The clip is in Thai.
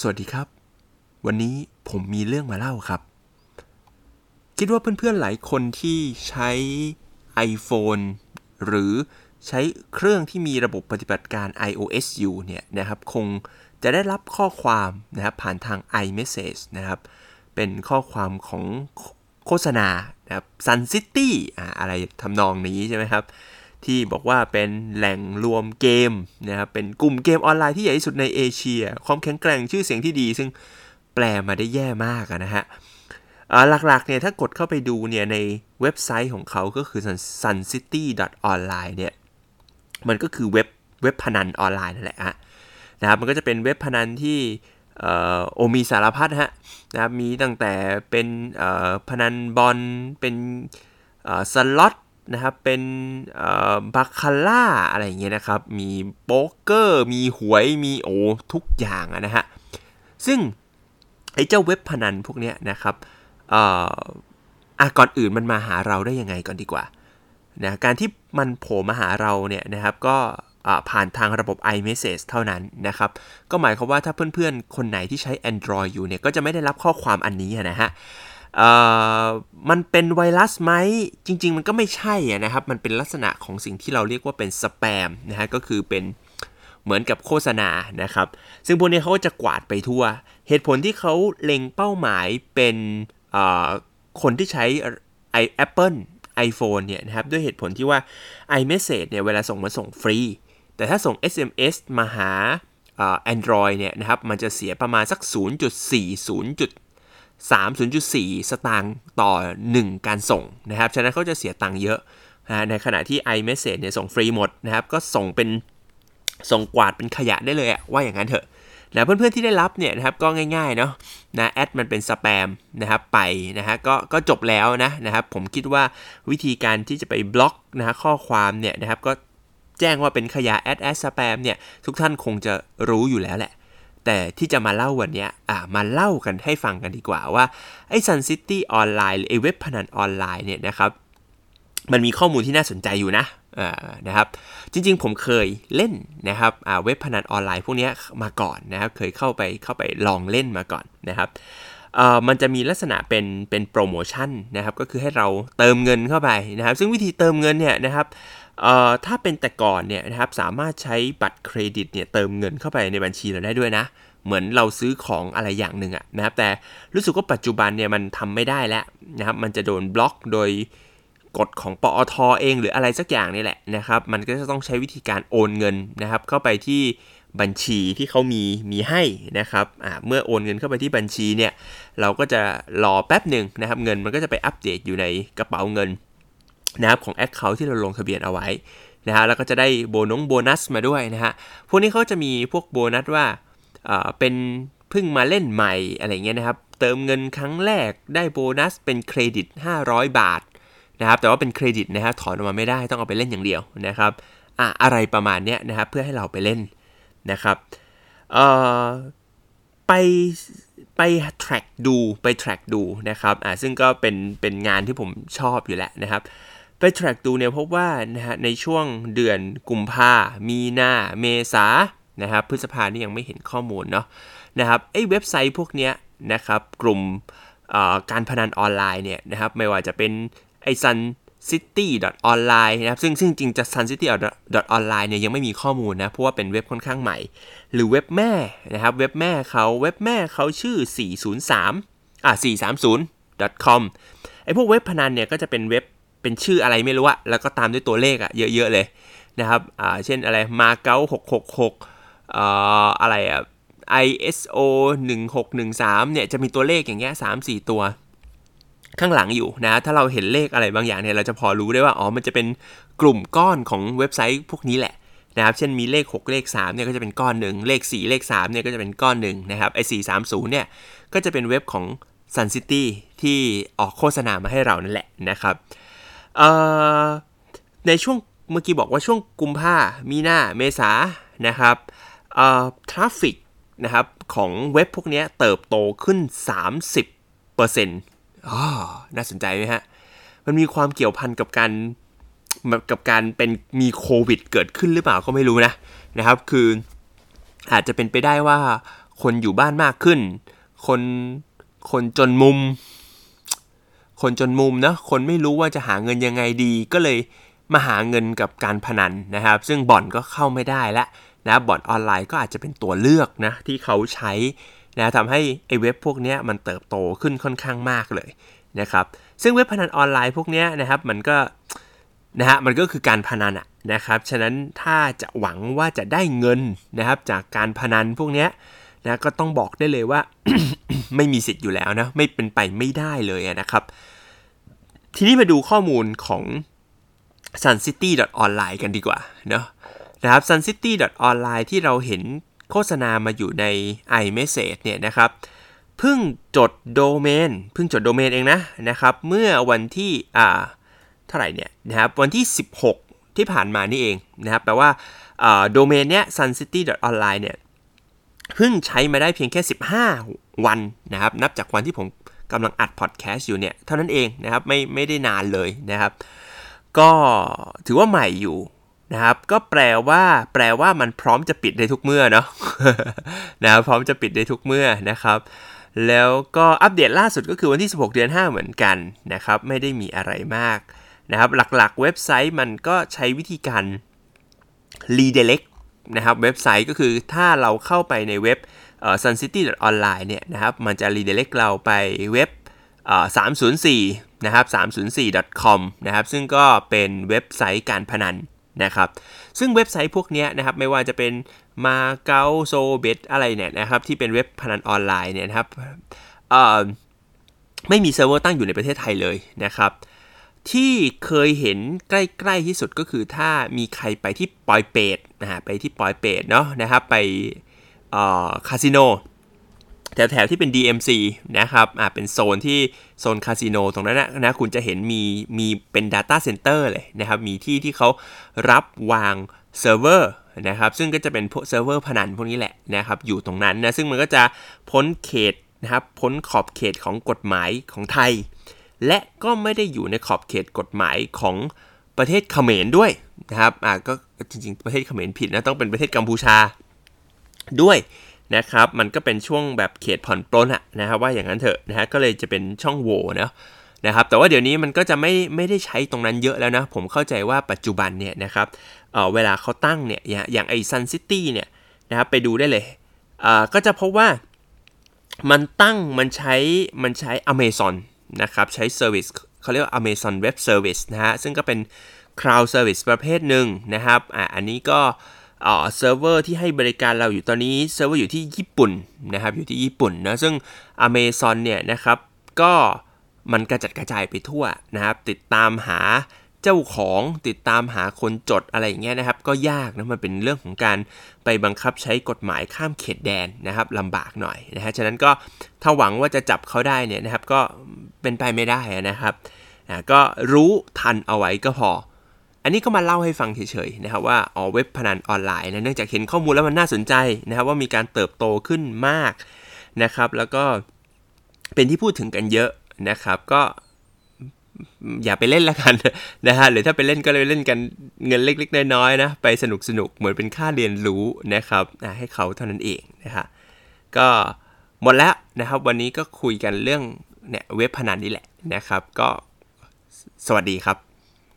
สวัสดีครับ วันนี้ผมมีเรื่องมาเล่าครับ คิดว่าเพื่อนๆหลายคนที่ใช้ iPhone หรือใช้เครื่องที่มีระบบปฏิบัติการ iOS อยู่เนี่ยนะครับ คงจะได้รับข้อความนะครับผ่านทาง iMessage นะครับ เป็นข้อความของโฆษณานะครับ Sun City อ่าอะไรทำนองนี้ใช่ไหมครับ ที่บอกว่าเป็นแหล่งรวมเกมนะครับเป็นกลุ่มเกมออนไลน์ที่ใหญ่ที่สุดในเอเชีย ความแข็งแกร่งชื่อเสียงที่ดี ซึ่งแปลมาได้แย่มากนะฮะหลักๆเนี่ยถ้ากดเข้าไปดูเนี่ยในเว็บไซต์ของเขาก็คือ suncity.online เนี่ยมันก็คือเว็บเว็บพนันออนไลน์นั่นแหละฮะนะครับมันก็จะเป็นเว็บพนันที่โอมีสารพัดฮะนะครับมีตั้งแต่เป็นพนันบอลเป็นสล็อต นะครับเป็นบาคาร่าอะไรอย่างเงี้ยนะครับ มีโป๊กเกอร์ มีหวยมีโอทุกอย่างนะฮะซึ่งไอ้เจ้าเว็บพนันพวกเนี้ยนะครับอ่าก่อนอื่นมันมาหาเราได้ยังไงก่อนดีกว่านะการที่มันโผล่มาหาเราเนี่ยนะครับก็ผ่านทางระบบ iMessage เท่านั้นนะครับ ก็หมายความว่าถ้าเพื่อนๆ คนไหนที่ใช้ Android อยู่เนี่ย ก็จะไม่ได้รับข้อความอันนี้นะฮะ มันเป็นไวรัสไหมจริง ๆ มันก็ไม่ใช่นะครับ มันเป็นลักษณะของสิ่งที่เราเรียกว่าเป็นสแปมนะฮะก็คือเป็นเหมือนกับโฆษณานะครับ ซึ่งพวกนี้เขาก็จะกวาดไปทั่ว เหตุผลที่เขาเล็งเป้าหมายเป็นคนที่ใช้ไอ Apple iPhone เนี่ยนะครับด้วยเหตุผลที่ว่า iMessage เนี่ยเวลาส่งมาส่งฟรี แต่ถ้าส่ง SMS มาหา Android เนี่ยนะครับมันจะเสียประมาณสัก 0.4 0. 0.4 สตางค์ต่อ 1 การส่งนะครับ ฉะนั้นเขาจะเสียตังค์เยอะนะในขณะที่ iMessage เนี่ยส่งฟรีหมดนะครับ ก็ส่งเป็นส่งกวาดเป็นขยะได้เลยว่าอย่างนั้นเถอะนะเพื่อนๆที่ได้รับเนี่ยนะครับก็ง่ายๆเนาะนะ add มันเป็นสแปมนะครับไปนะฮะก็ก็จบแล้วนะนะครับผมคิดว่าวิธีการที่จะไปบล็อกนะฮะข้อความเนี่ยนะครับก็แจ้งว่าเป็นขยะ add add spam เนี่ยทุกท่านคงจะรู้อยู่แล้วแหละ แต่ที่จะมาเล่าวันนี้อ่ามาเล่ากันให้ฟังกันดีกว่าว่าไอ้ซันซิตี้ออนไลน์หรือไอ้เว็บพนันออนไลน์เนี่ยนะครับมันมีข้อมูลที่น่าสนใจอยู่นะนะครับจริงๆผมเคยเล่นนะครับเว็บพนันออนไลน์พวกนี้มาก่อนนะครับเคยเข้าไปเข้าไปลองเล่นมาก่อนนะครับ มันจะมีลักษณะเป็นเป็นโปรโมชั่นนะครับก็คือให้เราเติมเงินเข้าไปนะครับ ซึ่งวิธีเติมเงินเนี่ยนะครับถ้าเป็นแต่ก่อนเนี่ยนะครับสามารถใช้บัตรเครดิตเนี่ยเติมเงินเข้าไปในบัญชีเราได้ด้วยนะ เหมือนเราซื้อของอะไรอย่างหนึ่งอะนะครับแต่รู้สึกว่าปัจจุบันเนี่ยมันทำไม่ได้แล้วนะครับมันจะโดนบล็อกโดยกฎของปอทอเองหรืออะไรสักอย่างนี่แหละนะครับ มันก็จะต้องใช้วิธีการโอนเงินนะครับเข้าไปที่ บัญชีที่เขามีมีให้นะครับเมื่อโอนเงินเข้าไปที่บัญชีเนี่ยเราก็จะรอแป๊บหนึ่งนะครับ เงินมันก็จะไปอัปเดตอยู่ในกระเป๋าเงินนะครับของ account ที่เราลงทะเบียนเอาไว้นะฮะแล้วก็จะได้โบนงโบนัสมาด้วยนะฮะพวกนี้เขาจะมีพวกโบนัสว่าเป็นเพิ่งมาเล่นใหม่อะไรเงี้ยนะครับ เติมเงินครั้งแรกได้โบนัสเป็นเครดิต 500 บาทนะครับแต่ว่าเป็นเครดิตนะครับถอนออกมาไม่ได้ต้องเอาไปเล่นอย่างเดียวนะครับอะอะไรประมาณเนี้ยนะครับเพื่อให้เราไปเล่น นะครับไปไป track ดูไป track ดูนะครับอ่าซึ่งก็เป็นเป็นงานที่ผมชอบอยู่แหละนะครับ ไป track ดูเนี่ยพบว่านะฮะในช่วงเดือนกุมภามีนาเมษานะครับพฤษภานี่ยังไม่เห็นข้อมูลเนาะนะครับไอ้เว็บไซต์พวกเนี้ยนะครับกลุ่มการพนันออนไลน์เนี่ยนะครับไม่ว่าจะเป็นไอ sun city online นะครับซึ่งซึ่งจริงจะ sun city online เนี่ยยังไม่มีข้อมูลนะ เพราะว่าเป็นเว็บค่อนข้างใหม่ หรือเว็บแม่นะครับเว็บแม่เขาเว็บแม่เขาชื่อ 403อ่า430 com ไอพวกเว็บพนันเนี่ยก็จะเป็นเว็บเป็นชื่ออะไรไม่รู้อะแล้วก็ตามด้วยตัวเลขอะเยอะๆเลยนะครับอ่าเช่นอะไรมาเก๊า666อ่าอะไรอะ ISO 1613เนี่ยจะมีตัวเลขอย่างเงี้ย3-4 ตัว ข้างหลังอยู่นะ ถ้าเราเห็นเลขอะไรบางอย่างเนี่ย เราจะพอรู้ได้ว่า อ๋อ มันจะเป็นกลุ่มก้อนของเว็บไซต์พวกนี้แหละนะครับ เช่นมีเลข 6 เลข3เนี่ยก็จะเป็นก้อนหนึ่งเลข 4 เลข3เนี่ยก็จะเป็นก้อนหนึ่งนะครับ ไอ้430เนี่ย ก็จะเป็นเว็บของ Sun City ที่ออกโฆษณามาให้เรานั่นแหละนะครับ ในช่วงเมื่อกี้บอกว่าช่วงกุมภามีนาเมษานะครับทราฟฟิกนะครับของเว็บพวกนี้เติบโตขึ้น 30% อ๋อน่าสนใจไหมฮะ มันมีความเกี่ยวพันกับการกับการเป็นมีโควิด เกิดขึ้นหรือเปล่าก็ไม่รู้นะนะครับ คืออาจจะเป็นไปได้ว่าคนอยู่บ้านมากขึ้น คนคนจนมุม คนจนมุมนะคนไม่รู้ว่าจะหาเงินยังไงดี ก็เลยมาหาเงินกับการพนันนะครับ ซึ่งบ่อนก็เข้าไม่ได้ละนะบ่อนออนไลน์ก็อาจจะเป็นตัวเลือกนะที่เขาใช้ นะทำให้ไอ้เว็บพวกนี้มันเติบโตขึ้นค่อนข้างมากเลยนะครับซึ่งเว็บพนันออนไลน์พวกนี้นะครับมันก็นะฮะมันก็คือการพนันอะนะครับฉะนั้นถ้าจะหวังว่าจะได้เงินนะครับจากการพนันพวกนี้นะก็ต้องบอกได้เลยว่า ไม่มีสิทธิ์อยู่แล้วนะไม่เป็นไปไม่ได้เลยนะครับ ทีนี้มาดูข้อมูลของ suncity.online กันดีกว่าเนาะนะครับ suncity.online ที่เราเห็น โฆษณามาอยู่ใน iMessage เนี่ยนะครับเพิ่งจดโดเมนเพิ่งจดโดเมนเองนะนะครับ เมื่อวันที่อ่าเท่าไหร่เนี่ยนะครับวันที่ 16 ที่ผ่านมานี่เองนะครับแปลว่าโดเมนเนี้ย suncity.online เนี่ยเพิ่งใช้มาได้เพียงแค่ 15 วันนะครับ นับจากวันที่ผมกำลังอัดพอดแคสต์อยู่เนี่ย เท่านั้นเองนะครับ ไม่ไม่ได้นานเลยนะครับ ก็ถือว่าใหม่อยู่ นะครับ ก็แปลว่า แปลว่ามันพร้อมจะปิดได้ทุกเมื่อเนาะนะครับพร้อมจะปิดได้ทุกเมื่อนะครับแล้วก็อัปเดตล่าสุดก็คือวันที่ 16 เดือน 5 เหมือนกันนะครับ ไม่ได้มีอะไรมากนะครับ หลักๆ เว็บไซต์มันก็ใช้วิธีการ redirect นะครับเว็บไซต์ก็คือถ้าเราเข้าไปในเว็บ suncity.online เนี่ยนะครับ มันจะ redirect เราไปเว็บ 304 นะครับ 304.com นะครับ ซึ่งก็เป็นเว็บไซต์การพนัน นะครับซึ่งเว็บไซต์พวกนี้นะครับไม่ว่าจะเป็นมาเก๊าสโบเบ็ตอะไรเนี่ยนะครับที่เป็นเว็บพนันออนไลน์เนี่ยนะครับไม่มีเซิร์ฟเวอร์ตั้งอยู่ในประเทศไทยเลยนะครับที่เคยเห็นใกล้ๆที่สุดก็คือถ้ามีใครไปที่ปอยเปตนะฮะไปที่ปอยเปตเนาะนะครับไปคาสิโน แถวๆที่เป็น DMZ นะครับอ่าเป็นโซนที่โซนคาสิโนตรงนั้นนะนะคุณจะเห็นมีมีเป็น Data Center เลยนะครับ มีที่ที่เขารับวางเซิร์ฟเวอร์นะครับ ซึ่งก็จะเป็นพวกเซิร์ฟเวอร์พนันพวกนี้แหละนะครับ อยู่ตรงนั้นนะ ซึ่งมันก็จะพ้นเขตนะครับ พ้นขอบเขตของกฎหมายของไทย และก็ไม่ได้อยู่ในขอบเขตกฎหมายของประเทศเขมรด้วยนะครับ อ่าก็จริงๆ ประเทศเขมรผิดนะ ต้องเป็นประเทศกัมพูชาด้วย นะครับมันก็เป็นช่วงแบบเขตผ่อนปลนอะนะครับว่าอย่างนั้นเถอะนะฮะก็เลยจะเป็นช่องโหว่นะนะครับแต่ว่าเดี๋ยวนี้มันก็จะไม่ไม่ได้ใช้ตรงนั้นเยอะแล้วนะ ผมเข้าใจว่าปัจจุบันเนี่ยนะครับเออเวลาเขาตั้งเนี่ยอย่างไอ้ซันซิตี้เนี่ยนะครับไปดูได้เลยอ่าก็จะพบว่ามันตั้งมันใช้มันใช้ Amazon นะครับใช้ Service เขาเรียกว่า Amazon Web Service นะฮะซึ่งก็เป็น Cloud Service ประเภทหนึ่งนะครับอ่าอันนี้ก็ เซิร์ฟเวอร์ที่ให้บริการเราอยู่ตอนนี้เซิร์ฟเวอร์อยู่ที่ญี่ปุ่นนะครับอยู่ที่ญี่ปุ่นนะซึ่ง Amazon เนี่ยนะครับก็มันกระจัดกระจายไปทั่วนะครับติดตามหาเจ้าของติดตามหาคนจดอะไรอย่างเงี้ยนะครับก็ยากนะมันเป็นเรื่องของการไปบังคับใช้กฎหมายข้ามเขตแดนนะครับลำบากหน่อยนะฮะฉะนั้นก็ถ้าหวังว่าจะจับเขาได้เนี่ยนะครับก็เป็นไปไม่ได้นะครับก็รู้ทันเอาไว้ก็พอ อันนี้ก็มาเล่าให้ฟังเฉยๆนะครับว่าอ๋อเว็บพนันออนไลน์นะเนื่องจากเห็นข้อมูลแล้วมันน่าสนใจนะครับว่ามีการเติบโตขึ้นมากนะครับแล้วก็เป็นที่พูดถึงกันเยอะนะครับก็อย่าไปเล่นละกันนะฮะหรือถ้าไปเล่นก็เลยเล่นกันเงินเล็กๆน้อยๆนะไปสนุกสนุกเหมือนเป็นค่าเรียนรู้นะครับให้เขาเท่านั้นเองนะฮะก็หมดแล้วนะครับวันนี้ก็คุยกันเรื่องเนี่ยเว็บพนันนี่แหละนะครับ ก็สวัสดีครับ